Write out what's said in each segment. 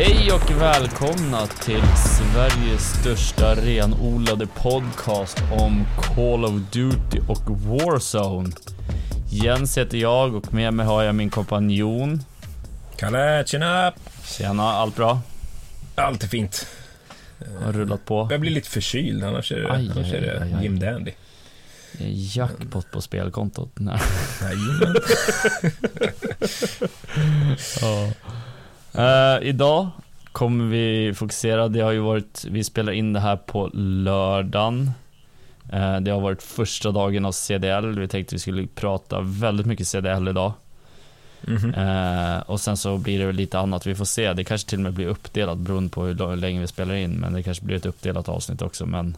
Hej och välkomna till Sveriges största renodlade podcast om Call of Duty och Warzone. Jens heter jag och med mig har jag min kompanjon. Kalle, tjena! Tjena, allt bra? Allt är fint. Har rullat på? Jag blir lite förkyld, annars är det, Aj, annars är det aj, aj. Jim Dandy. Jackpot på spelkontot. Nej. Ja. Eh, idag kommer vi fokusera, det har ju varit, vi spelar in det här på lördagen. Eh, det har varit första dagen av CDL, vi tänkte vi skulle prata väldigt mycket CDL idag. Mhm. Eh, och sen så blir det lite annat, vi får se. Det kanske till och med blir uppdelat beroende på hur länge vi spelar in, men det kanske blir ett uppdelat avsnitt också. Men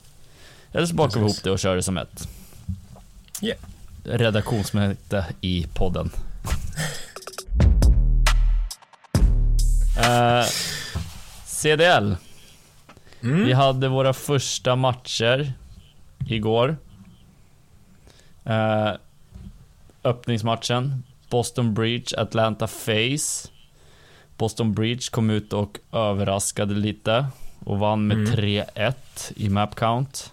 eller så bakar vi ihop det och kör det som ett. Yeah. Redaktionsmöte i podden. Eh, CDL. Mm. Vi hade våra första matcher igår. Eh, öppningsmatchen. Boston Breach, Atlanta Face. Boston Breach kom ut och överraskade lite och vann med Mm. 3-1 i map count.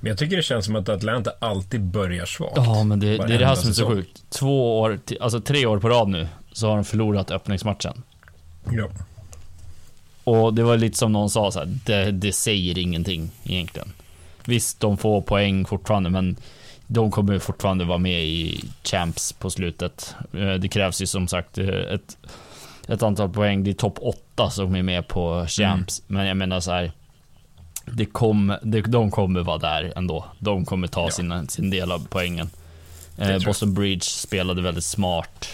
Men jag tycker det känns som att Atlanta alltid börjar svagt. Ja, men det, det är det här som är så sjukt. Två år, alltså tre år på rad nu, så har de förlorat öppningsmatchen. Ja. Och det var lite som någon sa så här, det, det säger ingenting egentligen. Visst, de får poäng fortfarande, men de kommer fortfarande vara med i Champs på slutet. Eh, Det krävs ju som sagt eh, ett, ett antal poäng. Det är topp 8 som är med på Champs, men jag menar så här. Det kom, det, de kommer vara där ändå. De kommer ta Ja. sina, sin del av poängen. Eh. Boston Bridge spelade väldigt smart.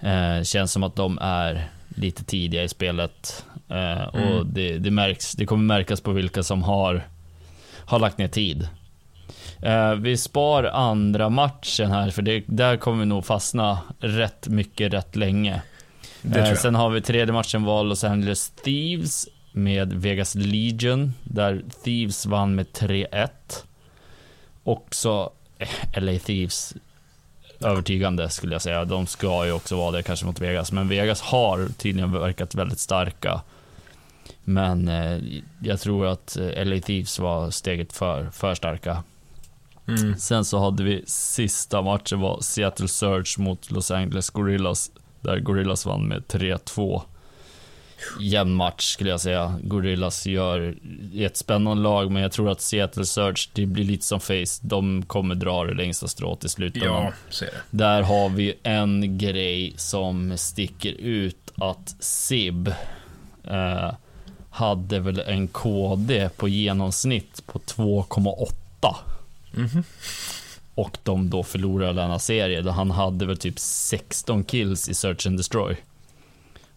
Eh, känns som att de är lite tidiga i spelet. Eh, och Mm. det, det märks, det kommer märkas på vilka som har, har lagt ner tid. Eh, vi spar andra matchen här, för det, där kommer vi nog fastna rätt mycket, rätt länge. Eh, sen har vi tredje matchen var Los Angeles Thieves med Vegas Legion, där Thieves vann med 3-1. Också eh, LA Thieves övertygande skulle jag säga. De ska ju också vara det kanske mot Vegas, men Vegas har tydligen verkat väldigt starka. Men eh, jag tror att eh, LA Thieves var steget för, för starka. Mm. Sen så hade vi sista matchen var Seattle Surge mot Los Angeles Gorillas. Där Gorillas vann med 3-2. Jämn match skulle jag säga. Gorillas gör ett spännande lag, men jag tror att Seattle Surge, det blir lite som Face. De kommer dra det längsta strået i slutändan. Ja, så är det. Där har vi en grej som sticker ut att SIB eh, hade väl en KD på genomsnitt på 2,8 Mhm. och de då förlorade denna serie. Där han hade väl typ 16 kills i Search and Destroy.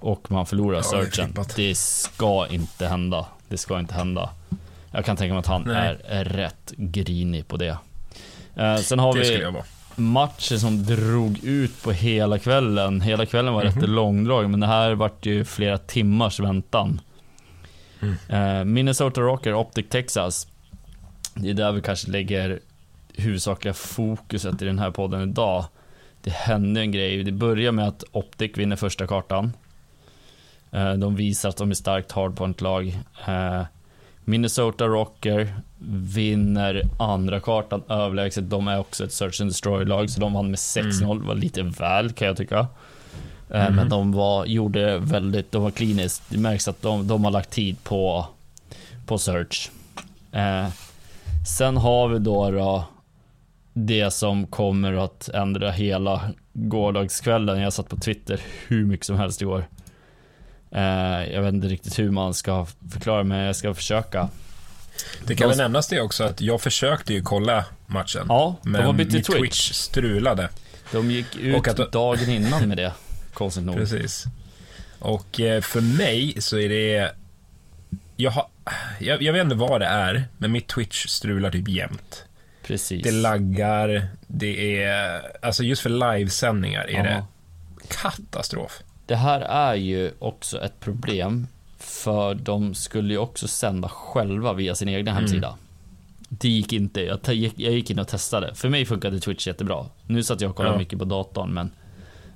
Och man förlorar Ja, det searchen. flippat. Det ska inte hända. Det ska inte hända. Jag kan tänka mig att han är, är rätt grinig på det. Eh, sen har Det vi matcher som drog ut på hela kvällen. Hela kvällen var Mhm. rätt långdrag, men det här vart ju flera timmars väntan. Mm. Eh, Minnesota Rocker, Optic Texas. Det är där vi kanske lägger huvudsakliga fokuset i den här podden idag. Det hände en grej. Det börjar med att Optic vinner första kartan. Eh, de visar att de är starkt hardpoint-lag. Eh, Minnesota Rocker vinner andra kartan överlägset. De är också ett Search and Destroy-lag, så de vann med 6-0. var lite väl kan jag tycka. Eh, Mhm. Men de var, gjorde väldigt, de var kliniskt. Det märks att de, de har lagt tid på, på Search. Eh, sen har vi då, då det som kommer att ändra hela gårdagskvällen. Jag satt på Twitter hur mycket som helst igår. Eh, jag vet inte riktigt hur man ska förklara, men jag ska försöka. Det kan väl nämnas det också att jag försökte ju kolla matchen. Ja, men till mitt Twitch. Twitch strulade. De gick ut att- dagen innan med det. Konstigt nog. Precis. Och eh, för mig så är det... Jag, har, jag, jag vet inte vad det är, men mitt Twitch strular typ jämt. Precis. Det laggar, det är... Alltså just för livesändningar är Ja. det katastrof. Det här är ju också ett problem för de skulle ju också sända själva via sin egna hemsida. Det gick inte. Jag, gick- jag gick in och testade. För mig funkade Twitch jättebra. Nu satt jag och kollade Ja. mycket på datorn, men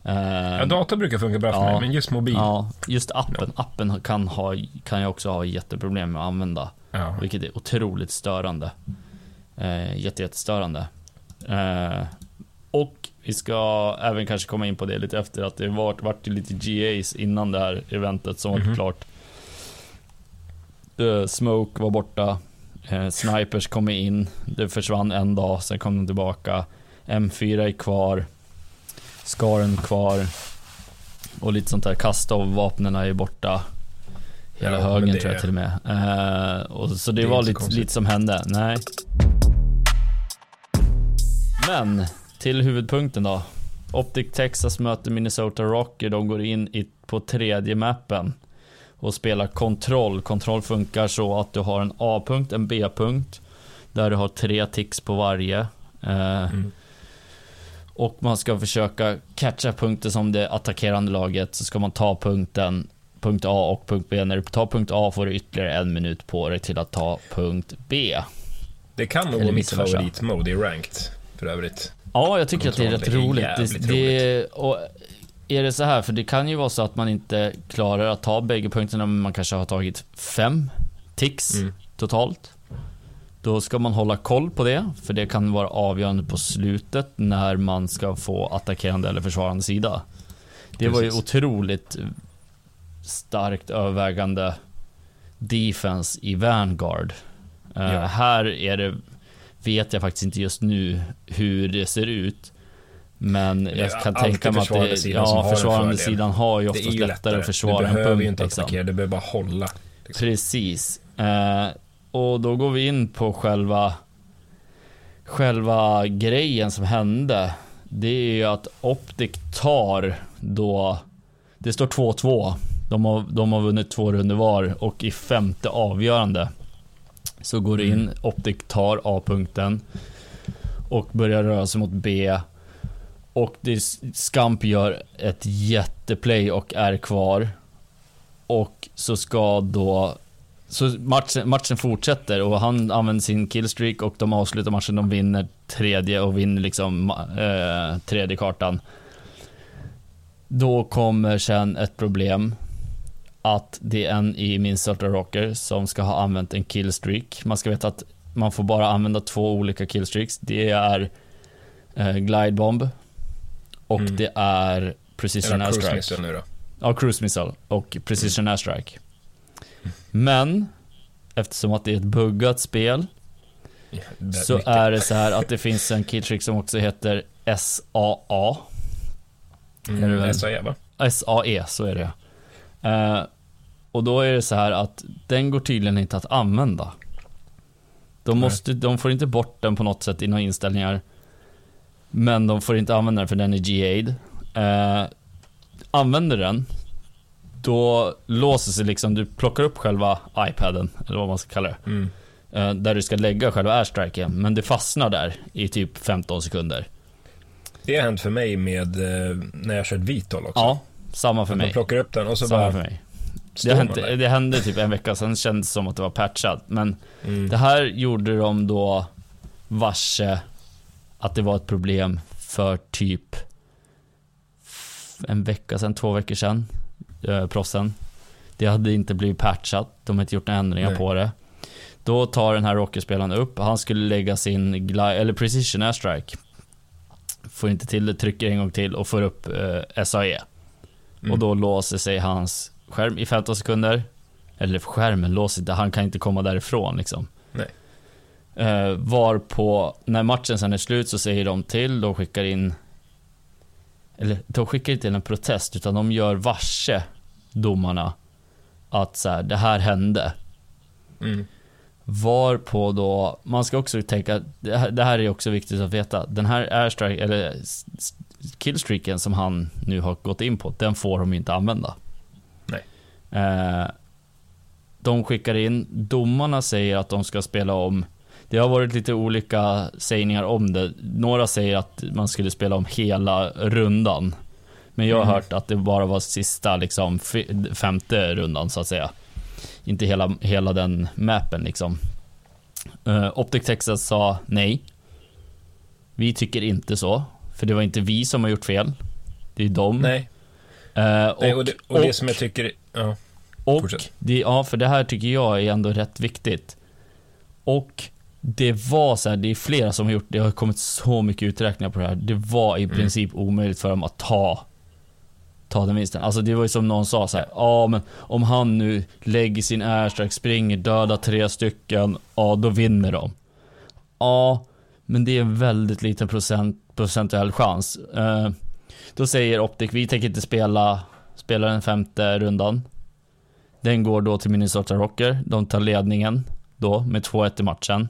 Eh, Ja, dator brukar funka bra för Ja. mig, men just mobil. ja, just appen. Appen kan, ha, kan jag också ha jätteproblem med att använda. Ja. Vilket är otroligt störande. Eh, jätte, jättestörande. Eh, och vi ska även kanske komma in på det lite efter att det vart, ju lite GAs innan det här eventet som var Mhm. klart. Eh, Smoke var borta. Eh, snipers kom in. Det försvann en dag, sen kom de tillbaka. M4 är kvar. Skaren kvar. Och lite sånt där. Kasta av vapnen är borta. Hela Ja, högen det tror jag till och med. Eh, och så det, Det var lite, lite som hände. Nej. Men, till huvudpunkten då. Optic Texas möter Minnesota Rocker. De går in i, på tredje mappen och spelar kontroll. Kontroll funkar så att du har en A-punkt, en B-punkt. Där du har tre ticks på varje. Eh, Mm. och man ska försöka catcha punkter som det attackerande laget. Så ska man ta punkten, punkt A och punkt B. När du tar punkt A får du ytterligare en minut på dig till att ta punkt B. Det kan nog vara mitt favoritmode i ranked, för övrigt. Ja, jag tycker att det är rätt roligt. Det, det, och är det så här, för det kan ju vara så att man inte klarar att ta bägge punkterna, men man kanske har tagit fem ticks Mm. totalt. Då ska man hålla koll på det, för det kan vara avgörande på slutet när man ska få attackerande eller försvarande sida. Det var ju Precis. otroligt starkt övervägande defense i Vanguard. Eh, Ja. här är det, vet jag faktiskt inte just nu hur det ser ut. Men Det jag kan tänka mig att det, sidan ja, har försvarande sidan har ju Det oftast ju lättare att Du försvara en behöver punkt. ju inte liksom. attackera, du behöver bara hålla. liksom. Precis. Eh, och då går vi in på själva Själva grejen som hände. Det är ju att Optic tar då Det står 2-2. De har, de har vunnit två runder var och i femte avgörande så går det in, Mm. Optic tar A-punkten och börjar röra sig mot B. Och det, Scamp gör ett jätteplay och är kvar. Och så ska då så matchen, matchen fortsätter och han använder sin killstreak och de avslutar matchen. De vinner tredje och vinner liksom eh, tredje kartan. Då kommer sen ett problem. Att det är en i Minnesota Rocker som ska ha använt en killstreak. Man ska veta att man får bara använda två olika killstreaks. Det är eh, glidebomb och Mm. det är precision Eller cruise airstrike. missile nu då. Ja, cruise missile och precision airstrike. Men eftersom att det är ett buggat spel Ja, det- så mycket. är det så här att det finns en killtrick som också heter SAA. är Mm? SAE va? SAE, så är det. Eh, och då är det så här att den går tydligen inte att använda. De, Nej. måste, de får inte bort den på något sätt i några inställningar. Men de får inte använda den för den är GA'd. Eh, använder den, då låser sig liksom, du plockar upp själva iPaden, eller vad man ska kalla det. Mm. eh, där du ska lägga själva airstriken, men det fastnar där i typ 15 sekunder. Det har hänt för mig med eh, när jag kört Vitol också. Ja, samma för Att Man mig. plockar upp den och så Samma bara mig. Det hände, det hände typ en vecka sen kändes det som att det var patchat. Men Mm. det här gjorde de då varse att det var ett problem för typ en vecka sedan, två veckor sedan. Eh, proffsen. Det hade inte blivit patchat. De har inte gjort några ändringar Nej. på det. Då tar den här Rocker-spelaren upp, han skulle lägga sin eller precision airstrike. Får inte till det, trycker en gång till och får upp eh, SAE. Mm. Och då låser sig hans skärm i 15 sekunder. Eller skärmen låser inte, han kan inte komma därifrån liksom. Nej. Eh, var på, när matchen sen är slut så säger de till, de skickar in Eller de skickar inte in en protest utan de gör varse domarna Att så här, det här hände. Mm. Var på då, man ska också tänka, det här, det här är också viktigt att veta. Den här airstrike, eller killstreaken som han nu har gått in på, den får de inte använda. Eh, de skickar in, domarna säger att de ska spela om. Det har varit lite olika sägningar om det. Några säger att man skulle spela om hela rundan. Men jag har Mm. hört att det bara var sista, liksom, femte rundan så att säga. Inte hela, hela den mappen liksom. Uh, Optic Texas sa nej. Vi tycker inte så. För det var inte vi som har gjort fel. Det är de. Nej. Eh, och, Nej, och, det, och, det som jag tycker... Ja. Och fortsätt. det, ja, för det här tycker jag är ändå rätt viktigt. Och det var så här, det är flera som har gjort, det har kommit så mycket uträkningar på det här. Det var i Mm. princip omöjligt för dem att ta ta den vinsten. Alltså det var ju som någon sa så här, ja men om han nu lägger sin airstrike, springer, dödar tre stycken, ja då vinner de. Ja, men det är en väldigt liten procent, procentuell chans. Eh, då säger Optic, vi tänker inte spela, spela den femte rundan. Den går då till Minnesota Rocker, de tar ledningen då med 2-1 i matchen.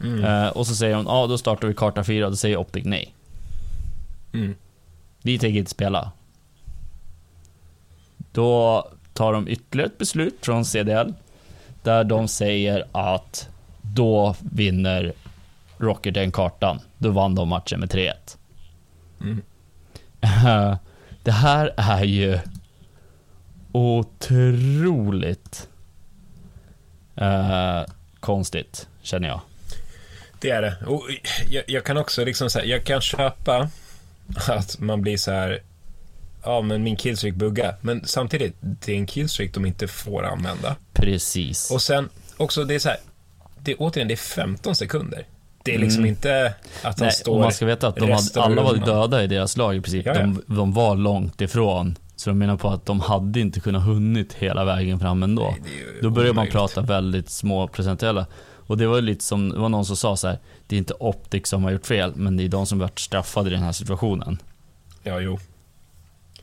Mm. Eh, och så säger hon, ja då startar vi karta 4, då säger Optic nej. Mm. Vi tänker inte spela. Då tar de ytterligare ett beslut från CDL där de säger att då vinner Rocker den kartan. Då vann de matchen med 3-1. Mm. Det här är ju otroligt eh, konstigt, känner jag. Det är det. Och jag, jag kan också liksom säga, jag kan köpa att man blir så här. Ja, men min killstreak buggar. Men samtidigt, det är en killstreak de inte får använda. Precis. Och sen också, det är så här. Det är återigen, det är 15 sekunder. Det är liksom Mm. inte att han Nej, står och man ska veta att de hade, alla var döda i deras lag i princip. Ja, ja. De, de var långt ifrån. Så de menar på att de hade inte kunnat hunnit hela vägen fram ändå. Nej, Då börjar man prata väldigt små procentuella. Och det var lite som, det var någon som sa så här. Det är inte Optic som har gjort fel, men det är de som varit straffade i den här situationen. Ja, jo.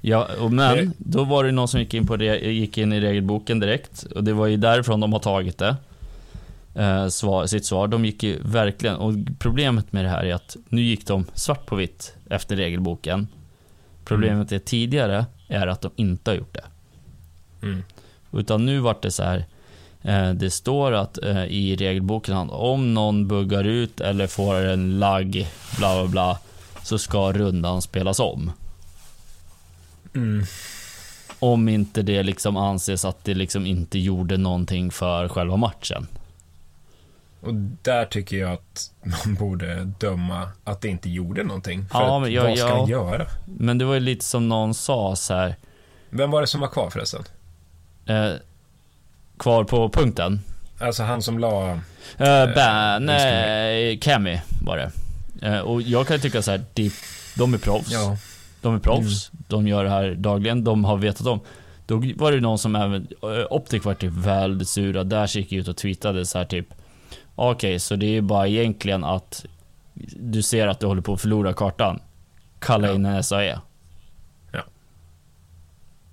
Ja, och men då var det någon som gick in, på re, gick in i regelboken direkt. Och det var ju därifrån de har tagit det. Eh, svar, sitt svar. De gick ju verkligen, och problemet med det här är att nu gick de svart på vitt efter regelboken. Problemet är tidigare är att de inte har gjort det. Mm. Utan nu vart det så här. Eh, det står att eh, i regelboken att om någon buggar ut eller får en lagg, bla bla bla, så ska rundan spelas om. Mm. Om inte det liksom anses att det liksom inte gjorde någonting för själva matchen. Och där tycker jag att man borde döma att det inte gjorde någonting. För Ja, men jag- vad ska jag- han göra? Men det var ju lite som någon sa så här. Vem var det som var kvar förresten? Eh, kvar på punkten. Alltså han som la... Eh, ba, Eh, Cammy var det. Eh, och jag kan tycka så här, de, de är proffs. Ja. De är proffs. De gör det här dagligen. De har vetat om. Då var det någon som även, eh, Optic var typ väldigt sura. Där gick ut och tweetade så här typ. Okej, så det är bara egentligen att du ser att du håller på att förlora kartan. Kalla Ja. in en SAE. Ja.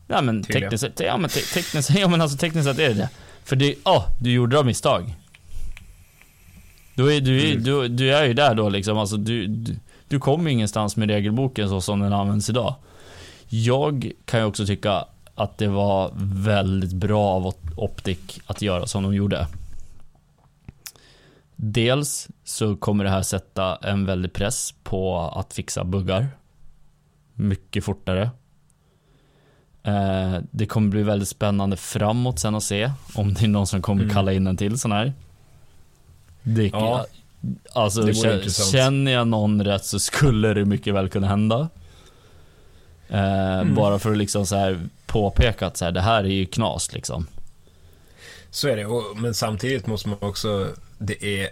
Ja men Tydligen. tekniskt sett, ja men te, tekniskt, ja men alltså tekniskt sett är det det. För det, ja, du gjorde av misstag. Då är, du, är- Mm. du, du är ju där då liksom, alltså du, du, du kommer ingenstans med regelboken så som den används idag. Jag kan ju också tycka att det var väldigt bra av Optic att göra som de gjorde. Dels så kommer det här sätta en väldig press på att fixa buggar. Mycket fortare. Eh, det kommer bli väldigt spännande framåt sen att se om det är någon som kommer Mm. kalla in en till sån här. Det, Ja. alltså, Det intressant. känner jag någon rätt så skulle det mycket väl kunna hända. Eh, Mm. Bara för att liksom så här påpeka att så här, det här är ju knas liksom. Så är det, och, men samtidigt måste man också... Det är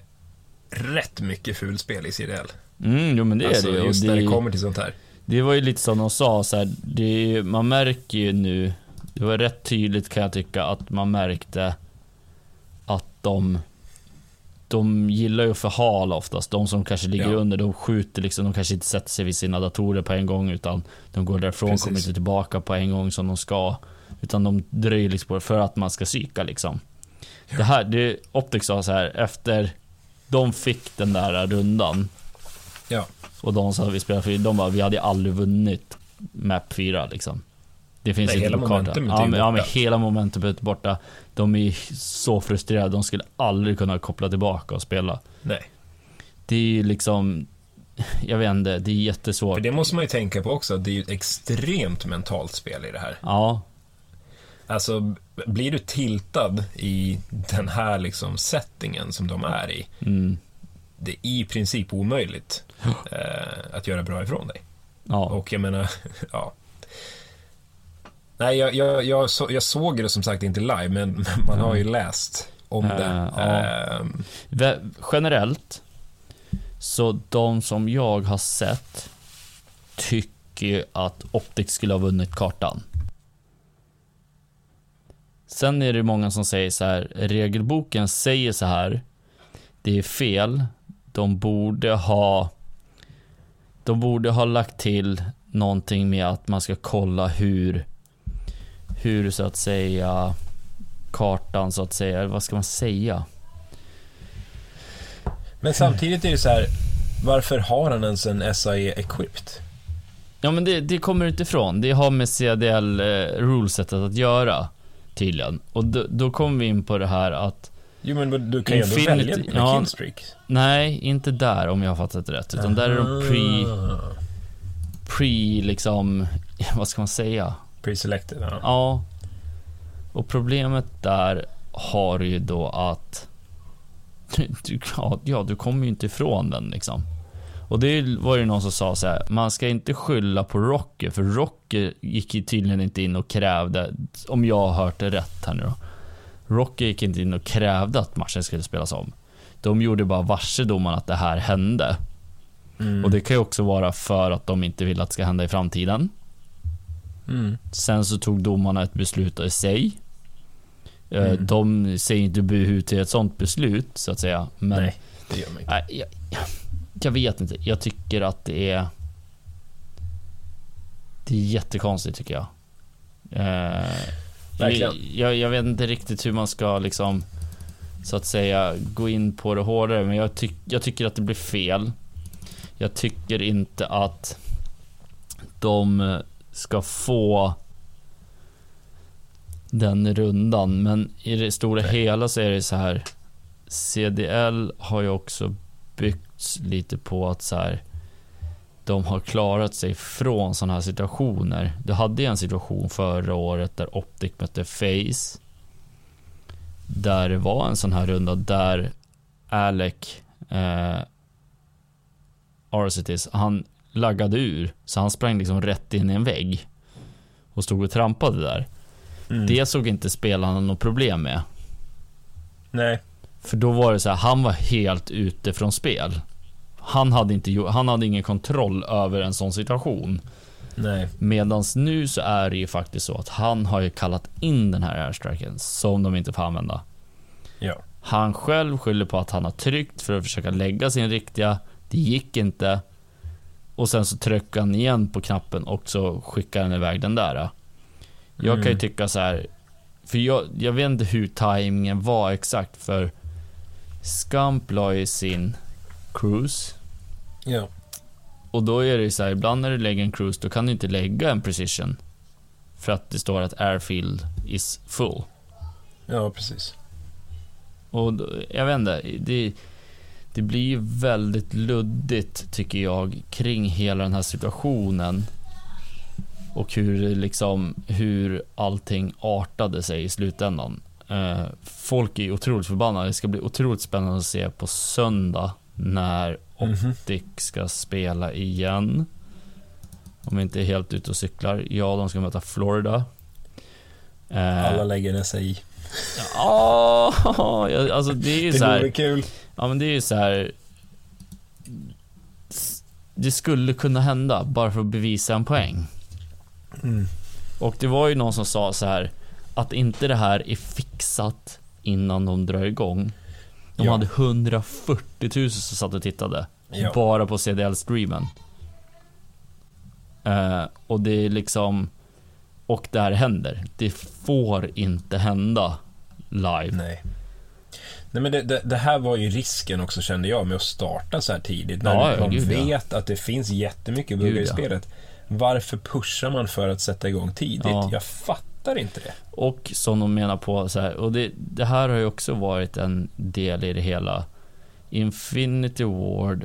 rätt mycket fulspel i CDL. Mm, jo men det alltså, är det ju. just det, när det kommer till sånt här. Det var ju lite som de sa så här, det man märker ju nu, det var rätt tydligt kan jag tycka att man märkte att de, de gillar ju att förhala oftast. De som kanske ligger Ja. under, de skjuter liksom, de kanske inte sätter sig vid sina datorer på en gång utan de går därifrån, Precis. kommer inte tillbaka på en gång som de ska. Utan de dröjer liksom för att man ska psyka liksom. Det här, det, Optic sa så här, efter de fick den där rundan Ja. och de sa vi spelar för de bara, vi hade aldrig vunnit Map 4 liksom. Det finns Nej, inte hela på kartan. Ja, men, ja, men hela momentumet borta. De är så frustrerade, de skulle aldrig kunna koppla tillbaka och spela. Nej. Det är ju liksom, jag vet inte, det är För jättesvårt. det måste man ju tänka på också, det är ju ett extremt mentalt spel i det här. Ja, Alltså, blir du tiltad i den här liksom settingen som de är i, mm. det är i princip omöjligt eh, att göra bra ifrån dig. Ja. Och jag menar, ja. Nej, jag, jag, jag, så, jag såg det som sagt inte live, men man har ju läst om det. Eh, ja. Vä- Generellt, så de som jag har sett tycker att Optic skulle ha vunnit kartan. Sen är det många som säger så här, regelboken säger så här, det är fel, de borde ha de borde ha lagt till någonting med att man ska kolla hur hur så att säga kartan så att säga, eller vad ska man säga? Men samtidigt är det så här, varför har han ens en SAE equipped? Ja men det, det kommer du inte ifrån. Det har med CDL eh, rulesetet att göra tydligen. Och då, då kommer vi in på det här att Jo men du kan ju ändå välja dina ja. killstreak. nej, inte där om jag har fattat det rätt. Utan där är de pre, Ah. pre liksom, vad ska man säga? Pre-selected, ja. Ja. Och problemet där har ju då att du, ja, du kommer ju inte ifrån den liksom. Och det var ju någon som sa så här, man ska inte skylla på Rocky, för Rocky gick ju tydligen inte in och krävde, om jag har hört det rätt här nu då. Rocky gick inte in och krävde att matchen skulle spelas om. De gjorde bara varse domaren att det här hände. Mm. Och det kan ju också vara för att de inte vill att det ska hända i framtiden. Mm. Sen så tog domarna ett beslut i sig. Eh, Mm. De säger inte buhu till ett sånt beslut, så att säga. Men Nej, det gör man inte. Nej, jag, jag vet inte. Jag tycker att det är... Det är jättekonstigt tycker jag. Eh, Verkligen. jag, jag vet inte riktigt hur man ska liksom så att säga gå in på det hårdare, men jag, tyck, jag tycker att det blir fel. Jag tycker inte att de ska få den rundan, men i det stora Nej. hela så är det så här. CDL har ju också byggts lite på att så här. De har klarat sig från sådana här situationer. Du hade en situation förra året där Optic mötte Face. Där det var en sån här runda där Alec eh, Arcitis, han laggade ur. Så han sprang liksom rätt in i en vägg. Och stod och trampade där. Mm. Det såg inte spelarna något problem med. Nej. För då var det så här, han var helt ute från spel. Han hade, inte, han hade ingen kontroll över en sån situation. Nej. Medans nu så är det ju faktiskt så att han har ju kallat in den här airstriken som de inte får använda. Ja. Han själv skyller på att han har tryckt för att försöka lägga sin riktiga. Det gick inte. Och sen så tryckte han igen på knappen och så skickade han iväg den där. Jag kan ju Mm. tycka så här. För jag, jag vet inte hur tajmingen var exakt för Scamp la ju sin cruise. Ja. Och då är det ju så här, ibland när du lägger en cruise, då kan du inte lägga en precision. För att det står att airfield is full. Ja, precis. Och då, jag vet inte, det, det blir ju väldigt luddigt tycker jag kring hela den här situationen. Och hur liksom, hur allting artade sig i slutändan. Eh, folk är ju otroligt förbannade. Det ska bli otroligt spännande att se på söndag när Mhm. Optic ska spela igen. Om vi inte är helt ute och cyklar. Ja, de ska möta Florida. Eh, Alla lägger en SAI. Ja, ja, alltså det är ju Det så här. vore kul. Ja, men det är ju så här. Det skulle kunna hända bara för att bevisa en poäng. Mm. Och det var ju någon som sa så här att inte det här är fixat innan de drar igång. De Ja. hade 140 000 som satt och tittade. Ja. Bara på CDL-streamen. Eh, och det är liksom... Och det här händer. Det får inte hända live. Nej. Nej men det, det, det här var ju risken också kände jag med att starta så här tidigt. När Ja, ja, man gud, ja. vet att det finns jättemycket Gud, buggar i ja. spelet. Varför pushar man för att sätta igång tidigt? Ja. Jag fattar inte det. Och som de menar på så här, och det, det här har ju också varit en del i det hela. Infinity Ward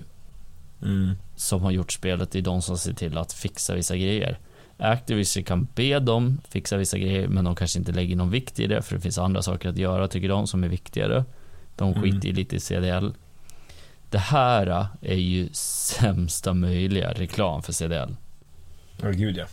Mm. som har gjort spelet är de som ser till att fixa vissa grejer. Activision kan be dem fixa vissa grejer, men de kanske inte lägger någon vikt i det, för det finns andra saker att göra, tycker de, som är viktigare. De Mm. skiter ju lite i CDL. Det här är ju sämsta möjliga reklam för CDL. Ja, gud ja.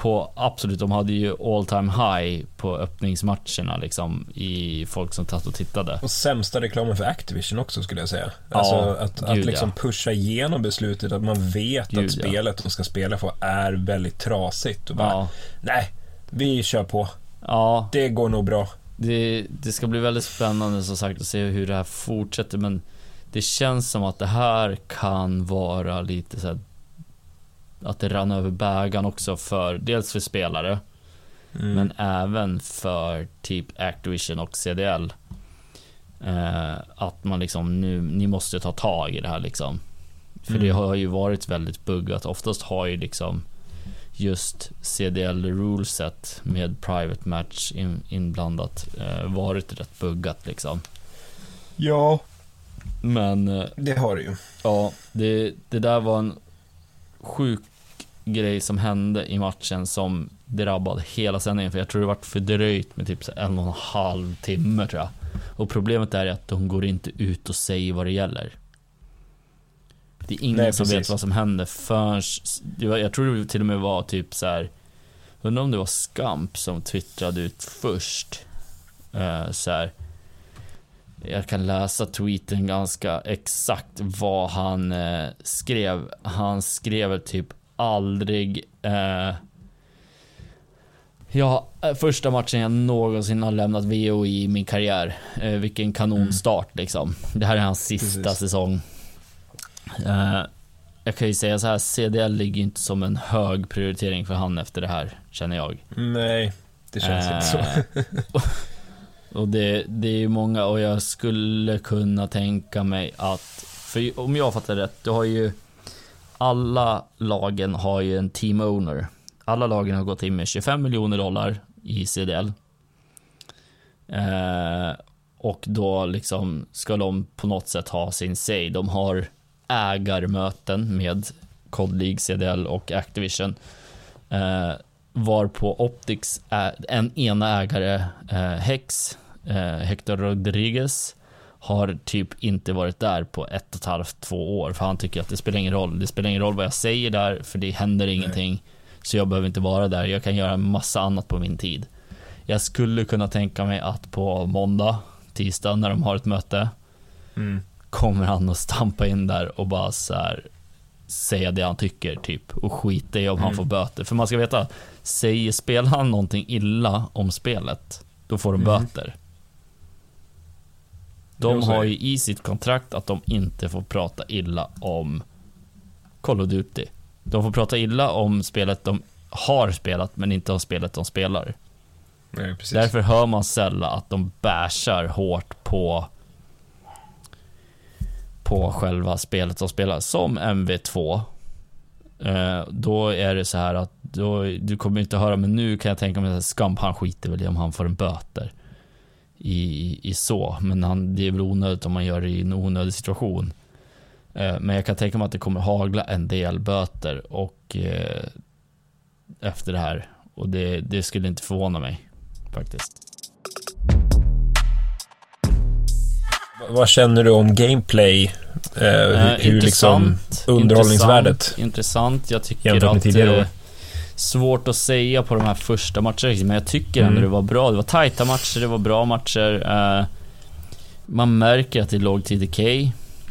På absolut, de hade ju all time high på öppningsmatcherna liksom i folk som satt och tittade. Och sämsta reklamen för Activision också skulle jag säga. Ja, Alltså att, att gud, liksom ja. pusha igenom beslutet att man vet Gud, att ja. spelet de ska spela på är väldigt trasigt. Och bara, Ja, nej, vi kör på. ja Det går nog bra. det, det ska bli väldigt spännande som sagt att se hur det här fortsätter men det känns som att det här kan vara lite så här att det rann över bägaren också för dels för spelare Mm. men även för typ Activision och CDL. Eh, att man liksom nu, ni måste ta tag i det här liksom. För det Mm. har ju varit väldigt buggat. Oftast har ju liksom just CDL ruleset med private match in, inblandat eh, varit rätt buggat liksom. Ja, Men eh, det har det ju. ja, det, det där var en sjuk grej som hände i matchen som drabbade hela sändningen. För jag tror det vart fördröjt med typ en och en halv timme tror jag. Och problemet är att de går inte ut och säger vad det gäller. Det är ingen Nej, som vet vad som händer förrän, jag tror det till och med var typ så här. Undrar om det var Skamp som twittrade ut först. Uh, så här. Jag kan läsa tweeten ganska exakt vad han eh, skrev. Han skrev typ aldrig eh, Ja, eh, första matchen jag någonsin har lämnat VO i min karriär. Eh, vilken kanonstart liksom. Det här är hans sista Precis. säsong. Eh, jag kan ju säga så här, CDL ligger inte som en hög prioritering för han efter det här, känner jag. Nej, det känns inte så. Och det, det är ju många och jag skulle kunna tänka mig att, för om jag fattar rätt, du har ju alla lagen har ju en team owner. Alla lagen har gått in med 25 miljoner dollar i CDL. Eh, och då liksom ska de på något sätt ha sin say. De har ägarmöten med COD League, CDL och Activision. Eh, varpå Optics, en ena ägare, eh, Hex, eh, Hector Rodriguez, har typ inte varit där på ett och ett halvt, två år. För han tycker att det spelar ingen roll. Det spelar ingen roll vad jag säger där, för det händer ingenting. Så jag behöver inte vara där. Jag kan göra en massa annat på min tid. Jag skulle kunna tänka mig att på måndag, tisdag, när de har ett möte, Mm. kommer han att stampa in där och bara så här säga det han tycker typ och skita i om han Mm. får böter. För man ska veta, säger spelar han någonting illa om spelet, då får de Mm. böter. De har ju i sitt kontrakt att de inte får prata illa om Call of Duty. De får prata illa om spelet de har spelat, men inte om spelet de spelar. Nej. Därför hör man sällan att de bashar hårt på på själva spelet de spelar. Som MV2. Eh, då är det så här att då, du kommer inte höra, men nu kan jag tänka mig att Scamp, han skiter väl i om han får en böter. I, i så, men han, det är väl onödigt om man gör det i en onödig situation. Eh, men jag kan tänka mig att det kommer hagla en del böter och eh, efter det här. Och det, det skulle inte förvåna mig faktiskt. Vad känner du om gameplay? Eh, hur, hur liksom intressant, underhållningsvärdet Intressant, intressant. Jag tycker att tidigare eh, år? Svårt att säga på de här första matcherna, men jag tycker ändå Mm. det var bra. Det var tajta matcher, det var bra matcher. Eh, man märker att det är låg TDK.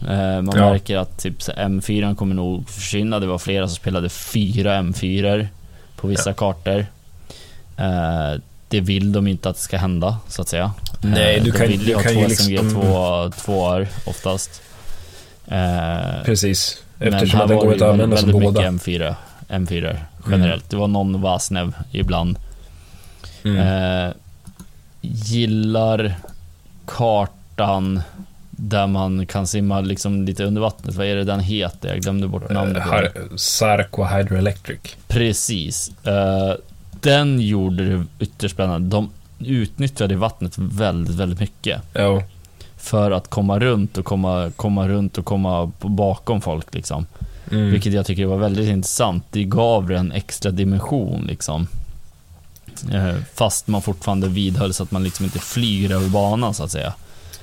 Eh, man Ja. märker att typ så M4 kommer nog försvinna. Det var flera som spelade fyra M4 på vissa kartor. Eh, det vill de inte att det ska hända, så att säga. Nej, du de kan- vill du ha kan två ju SMG, liksom- två, tvåor oftast. Precis. men Eftersom här att den var går det att använda som väldigt båda. mycket M4, M4 generellt. Det var någon Vasnev ibland. Mm. Eh, gillar kartan där man kan simma liksom lite under vattnet. Vad är det den heter? Jag glömde bort namnet. på den. Har- Sarko Hydroelectric. Precis. Eh, den gjorde det ytterst spännande. De utnyttjade vattnet väldigt, väldigt mycket. Ja. För att komma runt och komma, komma runt och komma bakom folk liksom. Mm. Vilket jag tycker var väldigt intressant. Det gav det en extra dimension liksom. Eh, Fast man fortfarande vidhöll så att man liksom inte flyger över banan så att säga.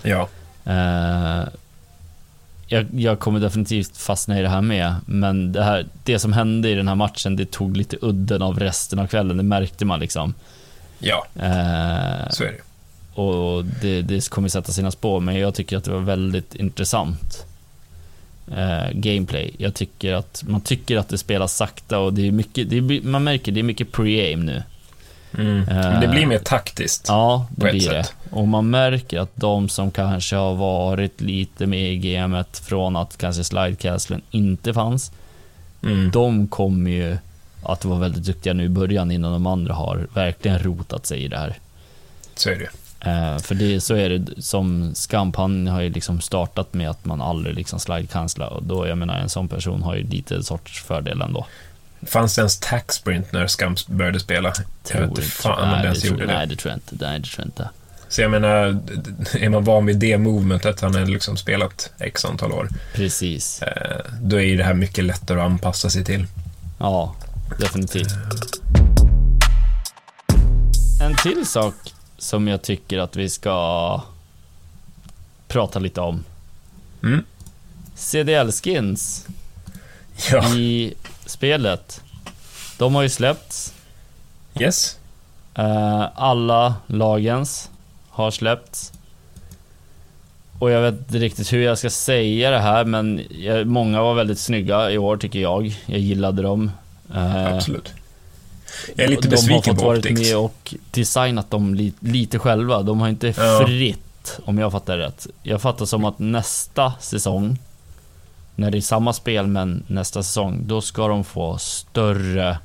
Ja. Eh, jag, jag kommer definitivt fastna i det här med, men det, här, det som hände i den här matchen, det tog lite udden av resten av kvällen, det märkte man liksom. Ja, Eh, så är det. och det, det kommer sätta sina spår, men jag tycker att det var väldigt intressant eh, gameplay. Jag tycker att man tycker att det spelas sakta och det är mycket, det är, man märker det är mycket pre-aim nu. Mm. Men det blir mer taktiskt. Ja, det blir det. Och man märker att de som kanske har varit lite med i gamet från att kanske slidecastlen inte fanns, Mm. de kommer ju att vara väldigt duktiga nu i början innan de andra har verkligen rotat sig i det här. Så är det. Eh, för det, så är det som Scamp, han har ju liksom startat med att man aldrig liksom slide-cancela och då, jag menar en sån person har ju lite sorts fördel ändå. Fanns det ens taxsprint när Scumps började spela? Jag vet inte fan om nej, det ens tror- gjorde det. Nej, det tror jag inte. Nej, det tror jag inte. Så jag menar, är man van vid det movementet, han har liksom spelat x antal år, Precis. eh, då är ju det här mycket lättare att anpassa sig till. Ja, definitivt. En till sak som jag tycker att vi ska prata lite om. Mm. CDL-skins Ja, i spelet. De har ju släppts. yes. Eh, alla lagens har släppts. Och jag vet inte riktigt hur jag ska säga det här, men många var väldigt snygga i år tycker jag. Jag gillade dem. Eh, Absolut. Jag är lite de besviken har fått på varit Optics. med och designat dem li, lite själva. De har inte Ja. fritt, om jag fattar rätt. Jag fattar som att nästa säsong, när det är samma spel men nästa säsong, då ska de få större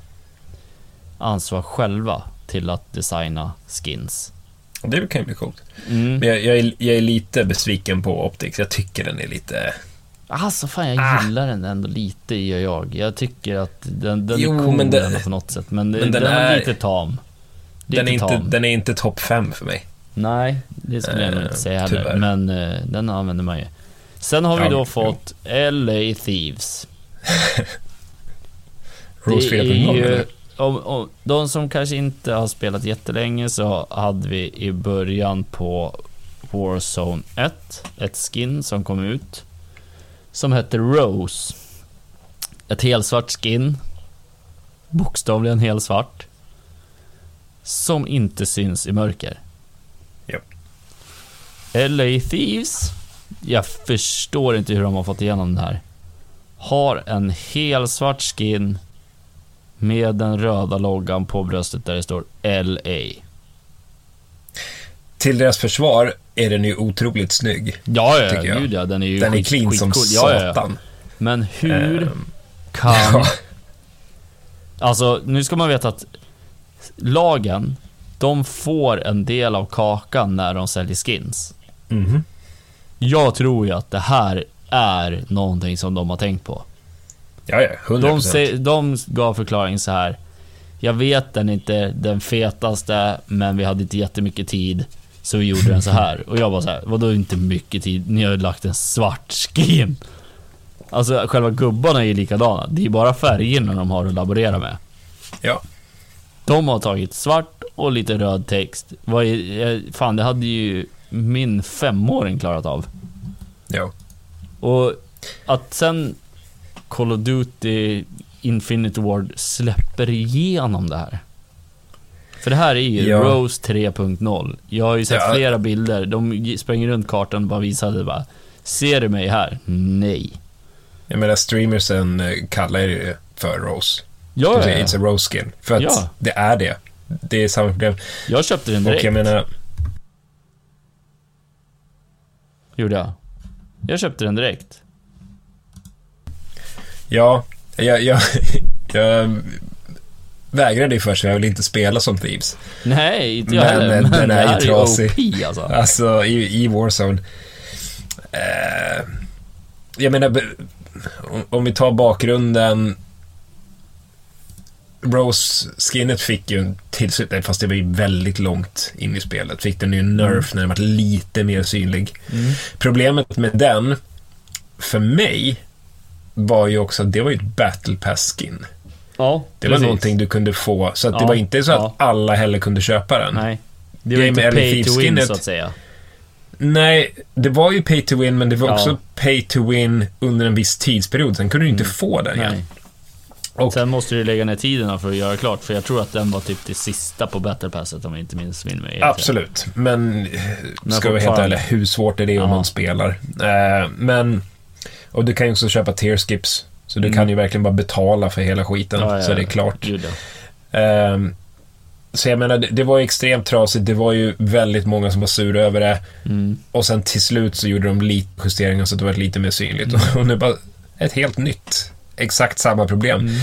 ansvar själva till att designa skins. Det kan ju bli coolt. Mm. Men jag, jag, är, jag är lite besviken på Optics. Jag tycker den är lite... Alltså fan, jag Ah. gillar den ändå lite, gör jag. Jag tycker att den, den Jo, är cool men ändå på något sätt, men, men den, den den är lite tam. Lite Den är, inte, tam. den är inte topp fem för mig. Nej, det skulle jag nog Eh, inte säga heller, tyvärr. men eh, den använder man ju. Sen har vi Ja, då jo. fått LA Thieves. Det är 4.0 ju, om, om, de som kanske inte har spelat jättelänge så hade vi i början på Warzone 1 ett skin som kom ut som hette Rose. Ett helsvart skin. Bokstavligen helsvart. Som inte syns i mörker. Japp. LA Thieves. Jag förstår inte hur de har fått igenom det här. Har en helsvart skin med den röda loggan på bröstet där det står LA. Till deras försvar är den ju otroligt snygg. Ja, ja, Tycker jag. gud ja, den är ju Den är skit- clean som skitcool. Ja, ja, ja. satan. Men hur Ehm, kan... ja. Alltså, nu ska man veta att lagen, de får en del av kakan när de säljer skins. Mhm. Jag tror ju att det här är någonting som de har tänkt på. Ja, ja, 100 De, se, de gav förklaring så här. Jag vet den är inte den fetaste, men vi hade inte jättemycket tid. Så vi gjorde den så här. Och jag var så här, vadå inte mycket tid? Ni har ju lagt en svart skin. Alltså själva gubbarna är ju likadana. Det är bara färgerna de har att laborera med. Ja. De har tagit svart och lite röd text. Vad är, eh, fan, det hade ju min femåring klarat av. Ja. Och att sen Call of Duty Infinity Ward släpper igenom det här. För det här är ju Ja. Rose 3.0. Jag har ju sett Ja. flera bilder. De spränger runt kartan och bara visade bara. Ser du mig här? Nej. Jag menar, streamersen eh, kallar det för Rose. Ja, ja, säger ja. It's a Rose skin. För att Ja. det är det. Det är samma problem. Jag köpte den Och direkt. jag menar, Gjorde jag. Jag köpte den direkt. ja, jag, jag, jag vägrade ju först, för jag vill inte spela som Thieves. Nej, inte jag Men, heller. Men den är ju trasig. OP alltså. Alltså, i, i Warzone. Eh, jag menar, om, vi tar bakgrunden. Rose-skinnet fick ju en tillslut, fast det var ju väldigt långt in i spelet. Fick den ju en nerf när den var lite mer synlig. Mm. Problemet med den, för mig, var ju också att det var ju ett battle pass-skin. Ja, Det var precis. någonting du kunde få, så att det Ja, var inte så att ja. alla heller kunde köpa den. Nej. Det var Game inte pay to win så att säga. Nej, det var ju pay to win, men det var Ja. också pay to win under en viss tidsperiod. Sen kunde du inte få den igen. Och- Sen måste du lägga ner tiden för att göra klart, för jag tror att den var typ det sista på Battle Passet om jag inte minns min mig. Absolut, men, Men ska vi vara helt hur svårt är det om Ja. man spelar? Eh, men, och du kan ju också köpa tier skips. Så du Mm. kan ju verkligen bara betala för hela skiten, Ja, ja, så det är klart. Ehm, så jag menar, det, var ju extremt trasigt. Det var ju väldigt många som var sura över det. Mm. Och sen till slut så gjorde de lite justeringar så att det var lite mer synligt. Mm. Och nu bara ett helt nytt, exakt samma problem. Mm.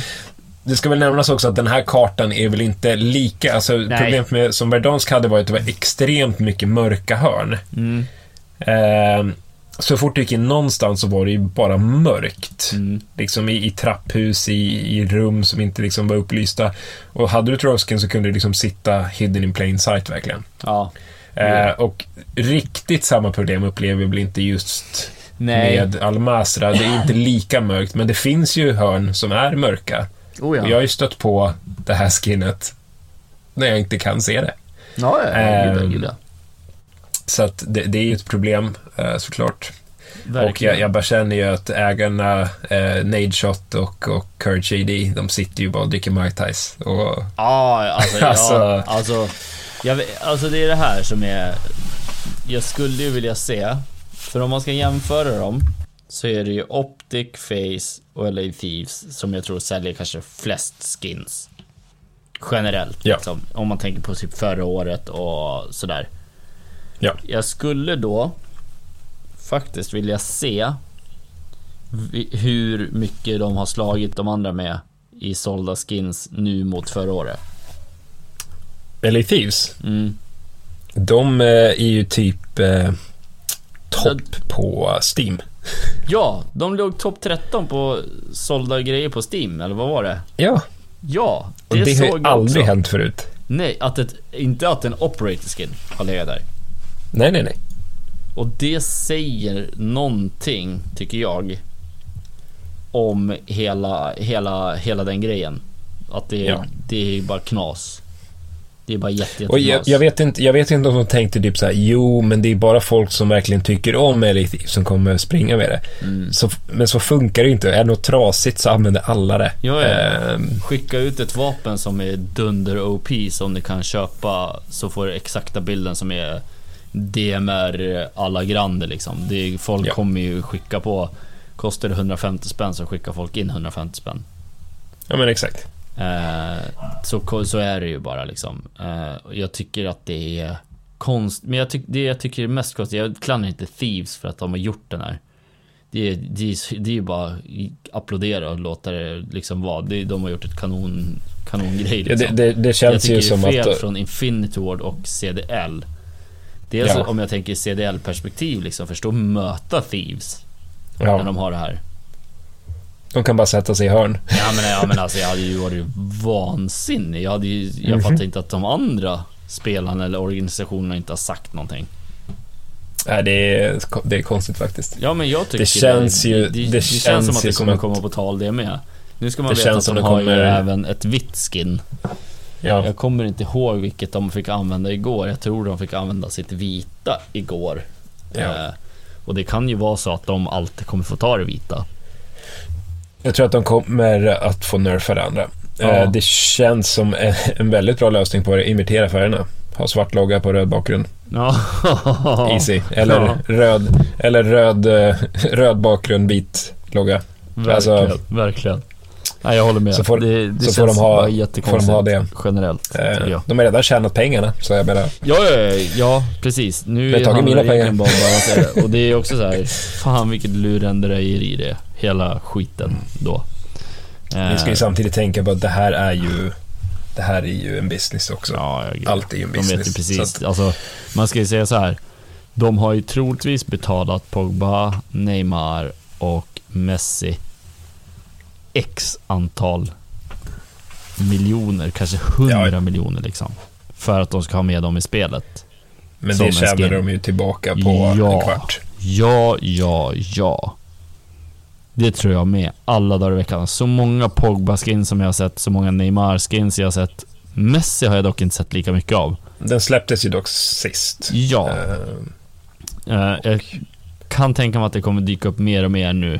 Det ska väl nämnas också att den här kartan är väl inte lika, alltså problemet med, som Verdansk hade var att det var extremt mycket mörka hörn. Mm. Så fort du gick in någonstans så var det ju bara mörkt. Mm. Liksom i, i trapphus, i, i rum som inte liksom var upplysta. Och hade du Troskin så kunde du liksom sitta hidden in plain sight verkligen. Ja. Eh, och riktigt samma problem upplever vi väl inte just Nej. med Almasra. Det är inte lika mörkt, men det finns ju hörn som är mörka. Oh, ja. Jag har ju stött på det här skinnet när jag inte kan se det. Ja, ja, ja. Ja. Så att det, det är ju ett problem såklart. Eh, såklart. Och Verkligen. jag, jag bara känner ju att ägarna, eh, Nadeshot och, och Courage AD, de sitter ju bara och dricker Mai Tais. Och, Ja, alltså, Alltså- ja, alltså, jag, alltså det är det här som är... Jag skulle ju vilja se, för om man ska jämföra dem, så är det ju Optic, Face och LA Thieves som jag tror säljer kanske flest skins. Generellt, Ja. liksom, om man tänker på typ förra året och sådär. Ja. Jag skulle då faktiskt vilja se hur mycket de har slagit de andra med i sålda skins nu mot förra året. LA Thieves, Mm. de eh, är ju typ eh, topp på Steam. Ja, de låg topp 13 på sålda grejer på Steam, eller vad var det? Ja, Ja, och det, det, har ju aldrig också. hänt förut. Nej, att ett, inte att en operator skin har legat där. Nej, nej, nej. Och det säger någonting, tycker jag, om hela, hela, hela den grejen. Att det, Ja. det är bara knas. Det är bara jätte, Och jag, jag, vet inte, jag vet inte om de tänkte typ så här, jo, men det är bara folk som verkligen tycker om LA Thieves som kommer springa med det. Mm. Så, men så funkar det ju inte. Är det något trasigt så använder alla det. Ja. Ehm, Skicka ut ett vapen som är dunder OP som ni kan köpa så får du exakta bilden som är DMR alla grande liksom. Det är, folk Ja. kommer ju skicka på Kostar det 150 spänn så skickar folk in 150 spänn. ja, men exakt. Eh, så, så är det ju bara liksom. Eh, jag tycker att det är konst, men jag tyck, det jag tycker är mest konstigt, jag klandrar inte Thieves för att de har gjort den här. Det är, det det är ju bara applådera och låta det liksom vara. Det, de har gjort ett kanon, kanongrej Ja, liksom. det, det, det jag känns tycker ju det är som fel att... från Infinity Ward och CDL. Dels Ja. om jag tänker CDL-perspektiv liksom, förstå möta Thieves när Ja, de har det här. de kan bara sätta sig i hörn. Ja men, ja, men alltså jag hade ju varit vansinnig. Jag, hade ju, jag Mhm. fattar inte att de andra spelarna eller organisationerna inte har sagt någonting. Nej, det är, det är konstigt faktiskt. Ja men jag tycker Det känns ju- det, det, det det känns känns som att ju det kommer att- komma på tal det med. Nu ska man Det veta att de det har ju kommer- även ett vitt skin. Ja, Jag kommer inte ihåg vilket de fick använda igår. Jag tror de fick använda sitt vita igår. Ja. Eh, och det kan ju vara så att de alltid kommer få ta det vita. jag tror att de kommer att få nerfa det andra. Ja. Eh, Det känns som en, väldigt bra lösning på det. Imitera färgerna. Ha svart logga på röd bakgrund. Ja. Easy. Eller Ja. röd, eller röd, eh, röd bakgrund, vit logga. Verkligen, Alltså- verkligen. Nej, jag håller med. Så får- det det så får de ha- får de ha det. generellt. Eh, jag. De har redan tjänat pengarna, så jag menar. Ja, ja, ja, precis. Nu har tagit mina pengar. Bara, här, och det är också så här, fan vilket lurendrejeri det är. Hela skiten då. Vi ska ju Eh, samtidigt tänka på att det här är ju, det här är ju en business också. Ja, ja. Allt är ju en De business. vet ju precis. att- Alltså, man ska ju säga så här. De har ju troligtvis betalat Pogba, Neymar och Messi X antal miljoner, kanske hundra Ja. miljoner liksom. För att de ska ha med dem i spelet. men det tjänar de ju tillbaka på Ja. en kvart. Ja, ja, ja. Det tror jag med. Alla dagar i veckan. Så många Pogba-skins som jag har sett, så många Neymar-skins jag har sett. Messi har jag dock inte sett lika mycket av. Den släpptes ju dock sist. Ja, Eh, Eh, jag kan tänka mig att det kommer dyka upp mer och mer nu.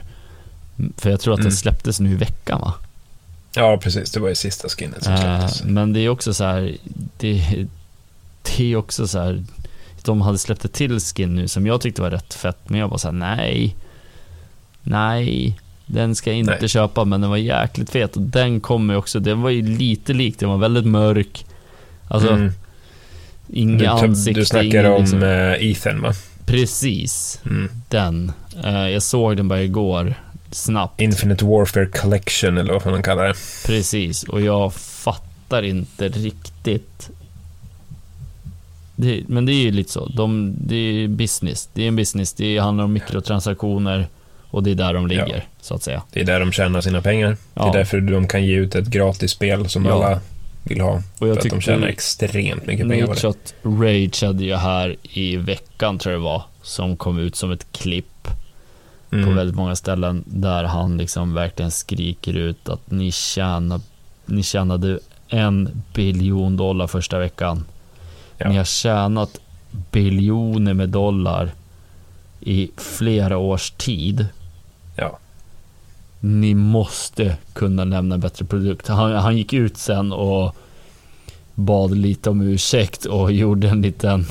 För jag tror att Mm. det släpptes nu i veckan va? Ja, precis. Det var ju sista skinnet som Eh, släpptes. men det är också så här, det, det är också så här, de hade släppt ett till skin nu som jag tyckte var rätt fett, men jag var så här, nej, nej, den ska jag inte Nej. köpa, men den var jäkligt fet och den kommer också, den var ju lite lik, den var väldigt mörk, alltså Mm. inga du, ansikte, du snackar ingen om liksom, eh, Ethan, va? precis, Mm. den. Eh, jag såg den bara igår, snabbt. Infinite Warfare Collection, eller vad man kallar det. Precis, och jag fattar inte riktigt. Det, men det är ju lite så. De, det är business. Det är en business. Det handlar om mikrotransaktioner och det är där de ligger, så att säga. Det är där de tjänar sina pengar. Det Ja. är därför de kan ge ut ett gratis spel som Ja. alla vill ha. Och För jag att de tjänar extremt mycket pengar på det. Rage hade ju här i veckan, tror jag det var, som kom ut som ett klipp på Mm. väldigt många ställen där han liksom verkligen skriker ut att ni tjänar, ni tjänade en biljon dollar första veckan. Ja. Ni har tjänat biljoner med dollar i flera års tid. Ja. Ni måste kunna lämna en bättre produkt. Han, han gick ut sen och bad lite om ursäkt och gjorde en liten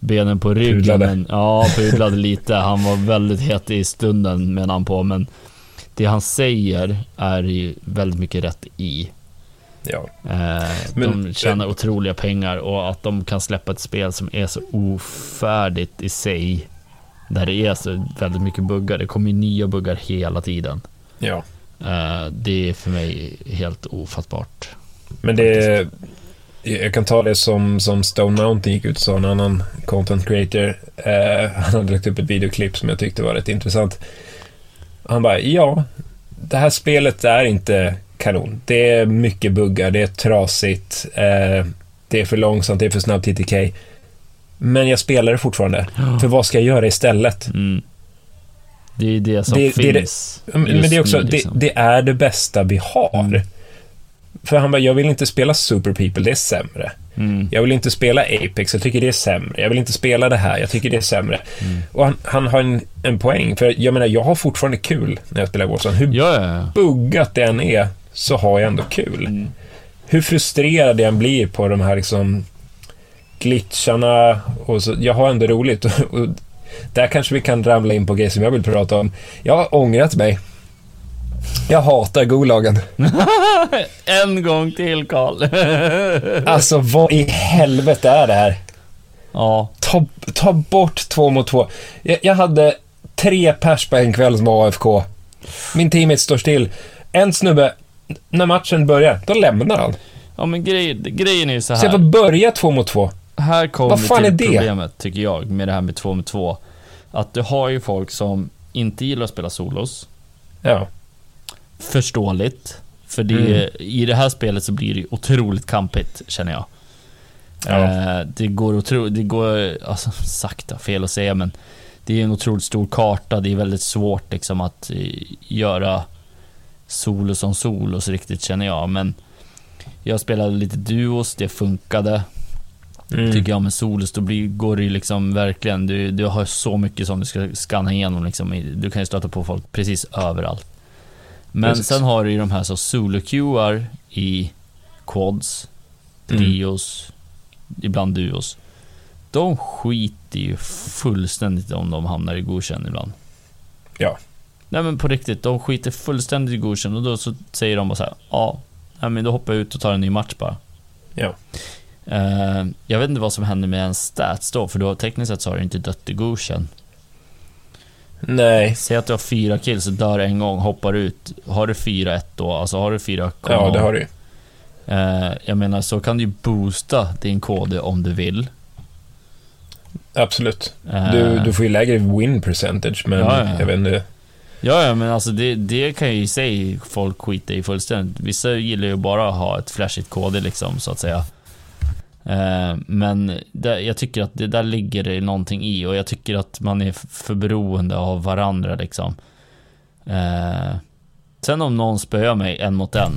benen på ryggen. Pudlade. Men, ja, pudlade lite. Han var väldigt het i stunden menar han på. Men det han säger är ju väldigt mycket rätt i. Ja. Eh, Men- de tjänar otroliga pengar och att de kan släppa ett spel som är så ofärdigt i sig. Där det är så väldigt mycket buggar. Det kommer ju nya buggar hela tiden. ja. Eh, det är för mig helt ofattbart. Men det... Jag kan ta det som, som Stone Mountain gick ut och sa, en annan content creator. Eh, han hade lagt upp ett videoklipp som jag tyckte var rätt intressant. Han bara, ja, det här spelet är inte kanon. Det är mycket buggar, det är trasigt, eh, det är för långsamt, det är för snabbt TTK. Men jag spelar det fortfarande. För vad ska jag göra istället? Mm. Det är det som Det- det är det- finns. Men det är också, liksom. det, det är det bästa vi har. Mm. För han bara, jag vill inte spela Super People, det är sämre. Mm. Jag vill inte spela Apex, jag tycker det är sämre. Jag vill inte spela det här, jag tycker det är sämre. Mm. Och han, han har en, en poäng, för jag menar, jag har fortfarande kul när jag spelar Warzone. Hur Ja, ja, ja. buggat det än är, så har jag ändå kul. Mm. Hur frustrerad jag än blir på de här liksom glitcharna och så, jag har ändå roligt. Och där kanske vi kan ramla in på grejer som jag vill prata om. Jag har ångrat mig. Jag hatar Gulagen. en gång till Karl. Alltså, vad i helvete är det här? ja, Ta, ta bort två mot två. Jag, jag hade tre pers på en kväll som var AFK. Min teammate står still. En snubbe, när matchen börjar, då lämnar han. ja men grej, grejen är ju så Så jag här. får börja två mot två. Här kommer Vad fan till är det? problemet, tycker jag, med det här med två med två. Att du har ju folk som inte gillar att spela solos. Ja, Förståeligt. För det, Mm. i det här spelet så blir det otroligt kampigt, känner jag. Ja. Eh, det går otroligt, det går, alltså sakta, fel att säga men det är en otroligt stor karta, det är väldigt svårt liksom att eh, göra solo som solos riktigt känner jag. Men jag spelade lite duos, det funkade. mm. Tycker jag med solos, då blir, går det ju liksom verkligen, du, du har så mycket som du ska scanna igenom liksom. Du kan ju stöta på folk precis överallt. Men Precis. sen har du ju de här som solo-queuar i quads, Mm. trios, ibland duos. De skiter ju fullständigt om de hamnar i godkänd ibland. Ja. Nej men på riktigt, de skiter fullständigt i godkänd och då så säger de bara så här, ja, nej, men då hoppar jag ut och tar en ny match bara. Ja. Eh, jag vet inte vad som händer med en stats då, för då tekniskt sett så har du inte dött i godkänd. Nej. Säg att du har fyra kills dör en gång, hoppar ut. Har du 4-1 då, alltså har du 4 Ja, det har du. Eh, jag menar, så kan du ju boosta din KD om du vill. Absolut. Eh, Du, du får ju lägre win percentage, men ja, ja. jag vet inte. Ja, ja, men alltså det, det kan ju i sig folk skita i fullständigt. Vissa gillar ju bara att ha ett flashigt KD liksom, så att säga. Eh, men det, jag tycker att det där ligger det någonting i och jag tycker att man är för beroende av varandra liksom. Eh, sen om någon spöar mig en mot en,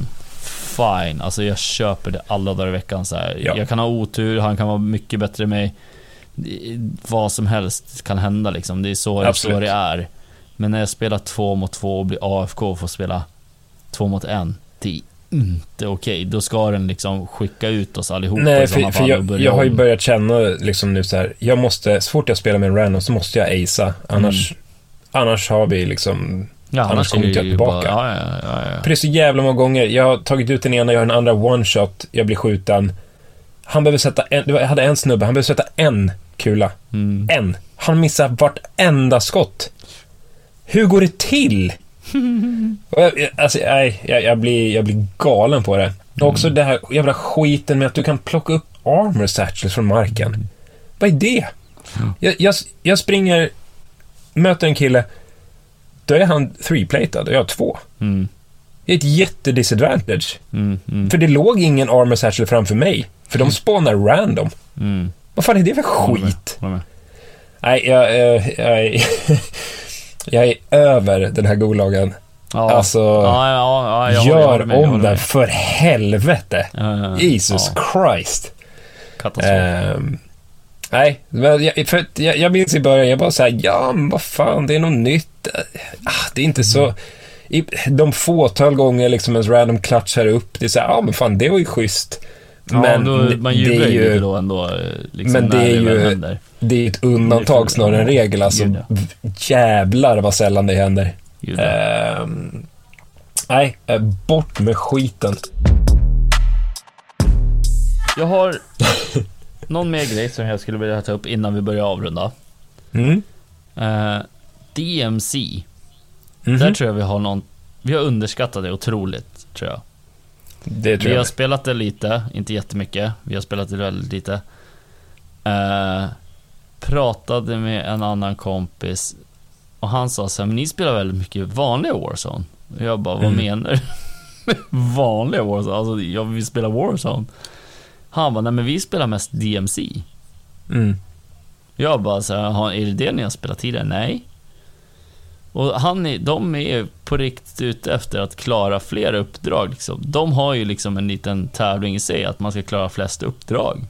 fine. Alltså jag köper det alla dagar i veckan så. Ja. Jag kan ha otur, han kan vara mycket bättre än mig. vad som helst kan hända liksom. Det är så, så det är. Men när jag spelar två mot två och blir AFK och får spela två mot en, det är inte okej. Då ska den liksom skicka ut oss allihopa i Nej, sådana för, för fall och jag, jag har ju börjat känna liksom nu så här, jag måste, så fort jag spelar med en random så måste jag acea, annars, annars har vi liksom, ja, annars kommer inte jag tillbaka. Bara, ja, ja, ja, för det är så jävla många gånger, jag har tagit ut den ena, jag har den andra one shot, jag blir skjuten. Han behöver sätta en, jag hade en snubbe, han behöver sätta en kula. Mm. En. Han missar vartenda skott. Hur går det till? Jag, jag- alltså, nej, jag, jag, blir, jag blir galen på det. Och också det här jävla skiten med att du kan plocka upp armor satchels från marken. Vad är det? Jag, jag, jag springer, möter en kille, då är han three-platad och jag har två. Mm. Det är ett jättedisadvantage. Mm. Mm. För det låg ingen armor satchel framför mig. För de spawnar random. Mm. Vad fan är det för skit? Nej, jag, eh, jag, är, jag är över den här golagen. Ja. Alltså, ja, ja, ja, gör med, om den för helvete. Jesus Christ. katastrof. Ehm, nej, men jag, för jag, jag minns i början, jag bara såhär, ja men vad fan, det är något nytt. Ah, det är inte så... I de fåtal gånger liksom ens random klatschar upp, det är såhär, ja men fan, det var ju schysst. Ja, men då, man det jublar är ju lite då ändå. Liksom, men det är ju- det är ett undantag snarare än regel. Alltså, Gud, ja. jävlar vad sällan det händer. Gud, ja. Ehm, nej, eh, bort med skiten. Jag har någon mer grej som jag skulle vilja ta upp innan vi börjar avrunda. Mm. Eh, DMC. Mhm. Där tror jag vi har någon... Vi har underskattat det otroligt, tror jag. Det tror Vi har jag. spelat det lite, inte jättemycket. Vi har spelat det väldigt lite. Eh, pratade med en annan kompis och han sa så här, men ni spelar väldigt mycket vanliga Warzone. Och jag bara, vad Mm. menar du? vanliga Warzone? Alltså, jag vill spela Warzone. Han bara, nej men vi spelar mest DMC. Mm. Jag bara så här, "Har- är det det ni har spelat tidigare? Nej. Och han är, de är på riktigt ute efter att klara fler uppdrag. Liksom. De har ju liksom en liten tävling i sig, att man ska klara flest uppdrag.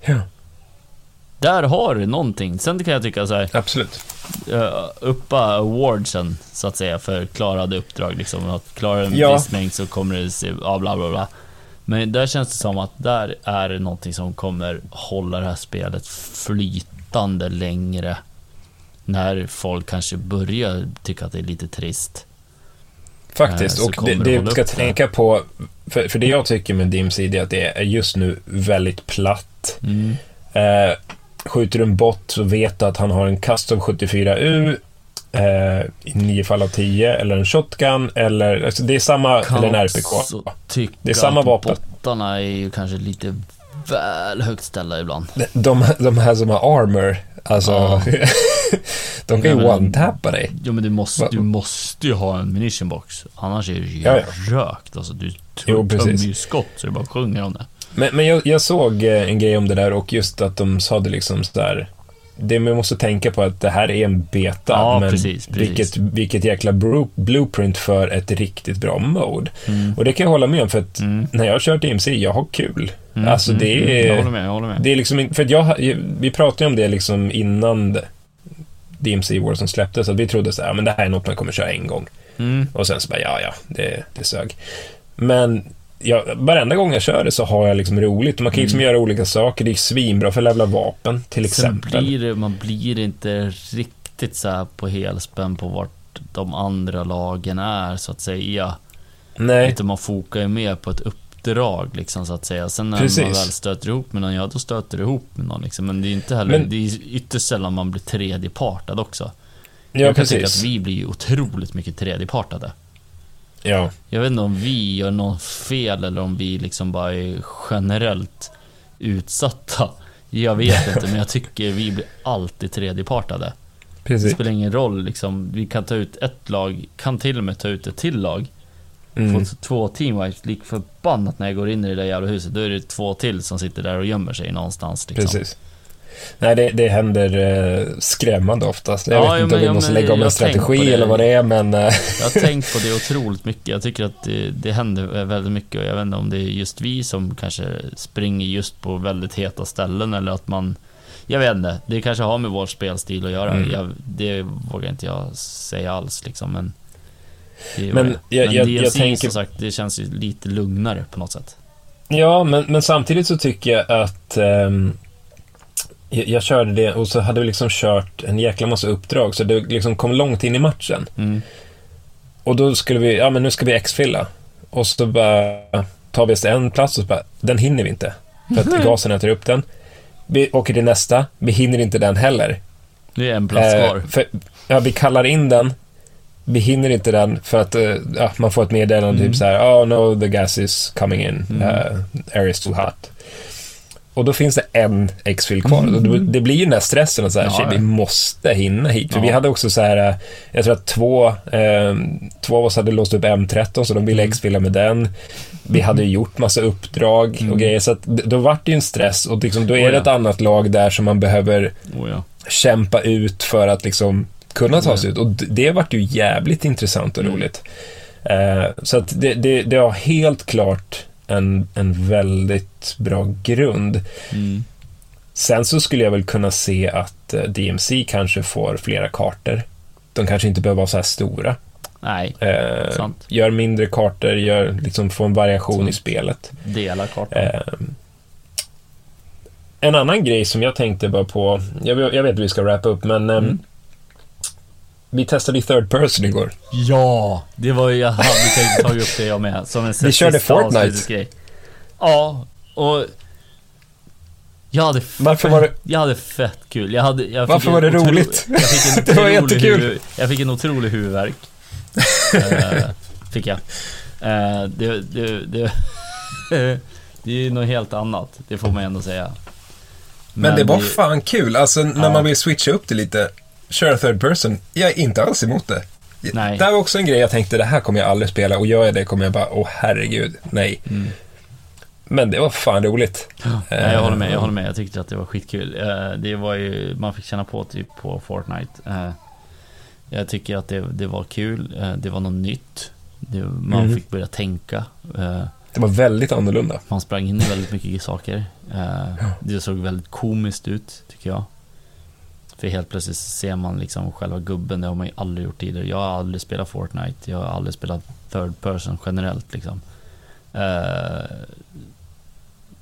Ja, Där har du någonting. Sen kan jag tycka så här, absolut. eh, uppa awardsen, så att säga, för klarade uppdrag. Liksom. Att klara en Ja. viss mängd så kommer det se, ja, bla bla bla. Men där känns det som att där är det någonting som kommer hålla det här spelet flytande längre. När folk kanske börjar tycka att det är lite trist. Faktiskt. Eh, och det, det du ska det. tänka på, för, för det jag tycker med DMC det är att det är just nu väldigt platt. Mm. Eh, skjuter du en bot så vet du att han har en custom 74U eh, i nio fall av 10 eller en shotgun eller alltså det är samma, Kan eller en RPK. Det är samma vapen. bottarna är ju kanske lite väl högt ställda ibland. De, de här som har armor, alltså, Ja. de kan ju one-tappa dig. Jo men du måste, du måste ju ha en munition box. Annars är det ju Ja, rökt. Alltså du tömmer ju skott så det bara sjunger om det. Men, men jag, jag såg eh, en grej om det där och just att de sa det liksom sådär det man måste tänka på att det här är en beta, Ja, men precis, precis. Vilket, vilket jäkla blueprint för ett riktigt bra mode. Mm. Och det kan jag hålla med om, för att Mm. när jag har kört DMC, jag har kul. Mm, Alltså mm, det mm. är... Jag håller med, jag håller med. Det är liksom för att jag, vi pratade ju om det liksom innan DMC War som släpptes, att vi trodde så här, men det här är något man kommer köra en gång. Mm. Och sen så bara, ja, ja, det, det sög. Men ja, varenda gång jag kör det så har jag liksom roligt. Man kan liksom göra olika saker. Det är svinbra för att levla vapen, till Mm. Sen exempel. blir det, man blir inte riktigt så på helspänn på vart de andra lagen är så att säga. Nej, Utan man fokar ju mer på ett uppdrag liksom så att säga. Sen när Precis. man väl stöter ihop med någon, ja då stöter du ihop med någon liksom. Men det är inte heller, Men- det är ytterst sällan man blir tredjepartad också. ja jag kan tycka precis. att vi blir ju otroligt mycket tredjepartade. Ja, Jag vet inte om vi gör något fel eller om vi liksom bara är generellt utsatta. Jag vet inte, men jag tycker vi blir alltid tredjepartade. Det precis. spelar ingen roll liksom. Vi kan ta ut ett lag, kan till och med ta ut ett till lag. Mm. Få två teamwipes, lik förbannat när jag går in i det där jävla huset. Då är det två till som sitter där och gömmer sig någonstans liksom. Precis. Nej, det, det händer eh, skrämmande oftast. Jag Ja, vet inte om vi ja, måste lägga om jag en strategi eller vad det är, men... Eh, Jag har tänkt på det otroligt mycket. Jag tycker att det, det händer väldigt mycket och jag vet inte om det är just vi som kanske springer just på väldigt heta ställen eller att man Jag vet inte, det kanske har med vår spelstil att göra. Mm. Jag, det vågar inte jag säga alls liksom, men... Det, Men men jag- jag- DLC jag tänker- som sagt, det känns ju lite lugnare på något sätt. Ja, men, men samtidigt så tycker jag att ehm, jag, jag körde det och så hade vi liksom kört en jäkla massa uppdrag så det liksom kom långt in i matchen. Mm. Och då skulle vi, ja men nu ska vi X-filla. Och så bara tar vi oss till en plats och så bara, den hinner vi inte. För att gasen äter upp den. Vi åker till nästa, vi hinner inte den heller. Det är en plats kvar. Eh, för, ja, vi kallar in den. Vi hinner inte den för att eh, ja, man får ett meddelande Mm. typ så här, oh no, the gas is coming in. Mm. Uh, air is too hot. Och då finns det en X-fil kvar. Mm. Då, det blir ju den där stressen att så här, Ja, shit, vi måste hinna hit. För Ja. vi hade också så här, eh, jag tror att två, eh, två av oss hade låst upp M13 så de ville Mm. X-fila med den. Vi hade ju gjort massa uppdrag Mm. och grejer. Så att, då vart det ju en stress och liksom, då är Oh, det ja. ett annat lag där som man behöver Oh, kämpa ut för att liksom kunna ta sig ut. Och det vart ju jävligt intressant och Mm. roligt. Eh, så att det, det, det har helt klart en, en väldigt bra grund. Mm. Sen så skulle jag väl kunna se att eh, DMC kanske får flera kartor. De kanske inte behöver vara så här stora. Nej, Eh, Sant. gör mindre kartor, gör, liksom, få en variation Sant. i spelet. dela kartan. Eh, en annan grej som jag tänkte bara på, jag, jag vet att vi ska wrappa upp, men ehm, Mm. Vi testade i third person igår. Ja, det var ju, jag hade tänkt ta upp det jag med. Som en Vi körde Fortnite. Ja, och... Jag hade Varför fett, var det- Jag hade fett kul. Jag hade, jag Varför var det otro- roligt? Jag fick en Det var jättekul. Huvud, jag fick en otrolig huvudvärk. eh, fick jag. Eh, det, det, det, det är ju något helt annat, det får man ändå säga. Men, det var fan kul, alltså när Ja. man vill switcha upp det lite, köra third person, jag är inte alls emot det. Nej. Det var också en grej jag tänkte, det här kommer jag aldrig spela och gör jag det kommer jag bara, åh herregud, nej. Mm. Men det var fan roligt. Nej, jag håller med, jag håller med. Jag tyckte att det var skitkul. Eh, Det var ju, man fick känna på typ på Fortnite. Eh, Jag tycker att det, det var kul. Eh, Det var något nytt. Det, man Mhm. fick börja tänka. Eh, Det var väldigt annorlunda. Man sprang in i väldigt mycket saker. Eh, Det såg väldigt komiskt ut, tycker jag. För helt plötsligt ser man liksom själva gubben, det har man ju aldrig gjort tidigare. Jag har aldrig spelat Fortnite, jag har aldrig spelat third person generellt liksom. Eh,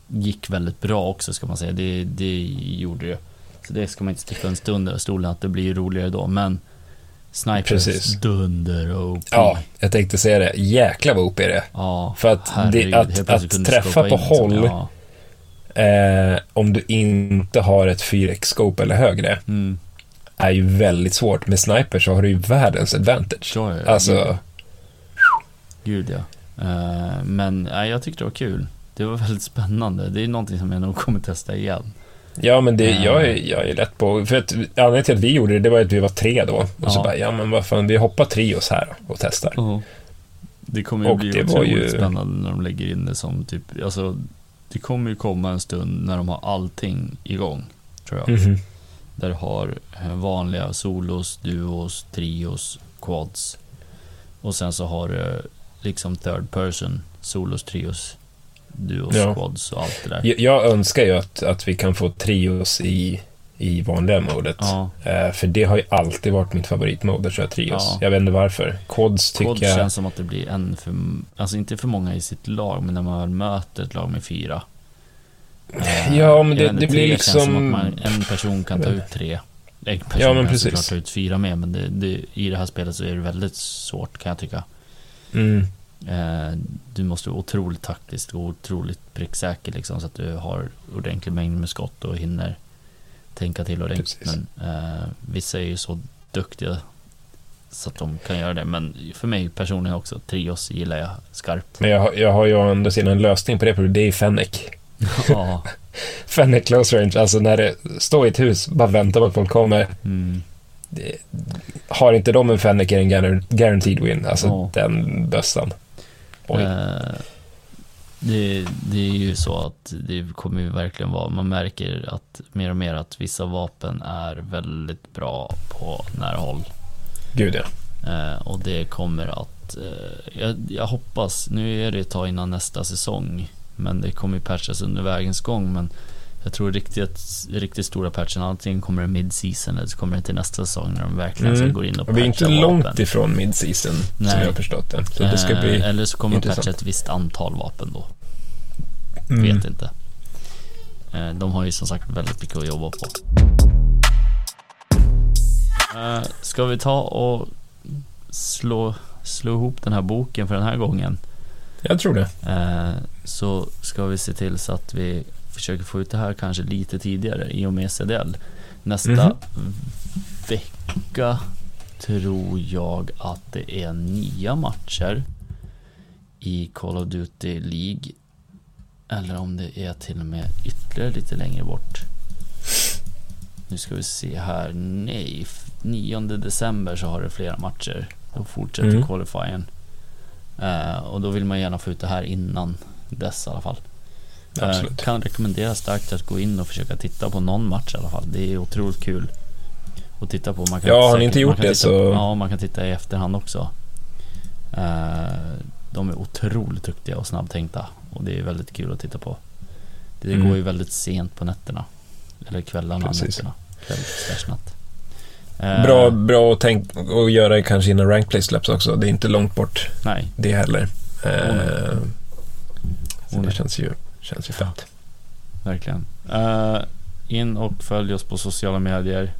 gick väldigt bra också ska man säga, det, det gjorde det. Så det ska man inte sticka en stund under stolen att det blir ju roligare då, men Snipers Precis. dunder och Ja, jag tänkte säga det. Jäklar vad OP är det. ja, För att, herregud, det, att, att träffa på in, liksom. håll Ja. Eh, om du inte har ett 4x-scope eller högre Mm. är ju väldigt svårt. Med sniper så har du ju världens advantage. Så är det. Alltså, Gud ja. Eh, men nej, jag tyckte det var kul. Det var väldigt spännande. Det är någonting som jag nog kommer testa igen. ja men det, Eh. jag, är, jag är lätt på, för att anledningen till att vi gjorde det, det var att vi var tre då. Och så Ja. bara, ja men vad fan, vi hoppar trios här och testar. Det kommer ju Och bli otroligt ju- spännande när de lägger in det som typ, alltså det kommer ju komma en stund när de har allting igång, tror jag. Mhm. Där du har eh, vanliga solos, duos, trios, quads. Och sen så har du liksom third person, solos, trios, duos, Ja. quads och allt det där. Jag, jag önskar ju att, att vi kan få trios i, i vanliga modet. Ja, Eh, för det har ju alltid varit mitt favoritmode att köra trios. Ja. Jag vet inte varför. Quads tycker Quads jag... känns som att det blir en för, alltså inte för många i sitt lag, men när man möter ett lag med fyra. Eh, Ja, men det- det blir tre känns som liksom- att man, en person kan ta ut tre. En person Ja, men kan precis. såklart ta ut fyra med, men det, det, i det här spelet så är det väldigt svårt kan jag tycka. Mm. Eh, du måste vara otroligt taktisk och otroligt pricksäker liksom, så att du har ordentlig mängd med skott och hinner tänka till ordentligt. Precis. Men eh, vissa är ju så duktiga så att de kan göra det. Men för mig personligen också, trios gillar jag skarpt. Men jag, har- jag har ju å andra sidan en lösning på det problemet. Det är Fennec. ja, Fennec close range. Alltså när det står i ett hus, bara väntar på att folk kommer. mm, Det, har inte de en Fennec är det en guar- guaranteed win. Alltså Ja. den bössan. Oj. eh, det, det är ju så att det kommer ju verkligen vara, man märker att mer och mer att vissa vapen är väldigt bra på nära håll. Gud ja. Eh, och det kommer att, eh, jag, jag hoppas, nu är det ett tag innan nästa säsong, men det kommer ju patchas under vägens gång, men Jag tror riktigt, riktigt stora patchen, antingen kommer det mid-season eller så kommer det till nästa säsong när de verkligen mm. ska gå in och patcha Vi är inte långt vapen. ifrån mid-season, som jag har förstått det. Så det ska bli eh, Eller så kommer de patcha ett visst antal vapen då. Mm. Vet inte. Eh, de har ju som sagt väldigt mycket att jobba på. Eh, ska vi ta och slå, slå ihop den här boken för den här gången? Jag tror det. Så ska vi se till så att vi försöker få ut det här kanske lite tidigare i och med CDL. Nästa mm -hmm. vecka tror jag att det är nya matcher i Call of Duty League. Eller om det är till och med ytterligare lite längre bort. Nu ska vi se här. Nej, 9 december så har det flera matcher. Då fortsätter mm. qualifyern. Uh, och då vill man gärna få ut det här innan dess i alla fall. Uh, kan rekommendera starkt att gå in och försöka titta på någon match i alla fall. Det är otroligt kul att titta på. Man kan ja, har ni inte gjort det så... ja, man kan titta i efterhand också. Uh, de är otroligt duktiga och snabbtänkta och det är väldigt kul att titta på. Det mm. går ju väldigt sent på nätterna. Eller kvällarna, Precis. nätterna. Kväll, natt. Bra, eh. bra att, tänk, att göra kanske innan Rankplay släpps också. Det är inte långt bort Nej. det heller. Uh, så det känns ju, känns ju fett. Verkligen. Uh, in och följ oss på sociala medier.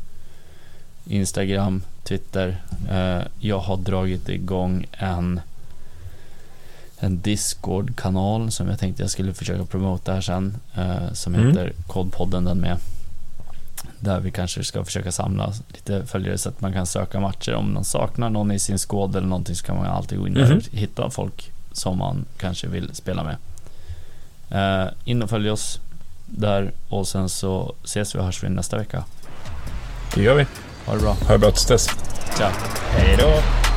Instagram, Twitter. Uh, jag har dragit igång en en Discord-kanal som jag tänkte jag skulle försöka promota här sen. som mm. heter Kodpodden den med. Där vi kanske ska försöka samla lite följare så att man kan söka matcher. Om man saknar någon i sin skåd eller någonting så kan man alltid gå in där mm och hitta folk som man kanske vill spela med. Uh, in och följ oss där och sen så ses vi och hörs vi nästa vecka. Det gör vi. Ha det bra. Ha det bra tills dess. Ciao. Hej då.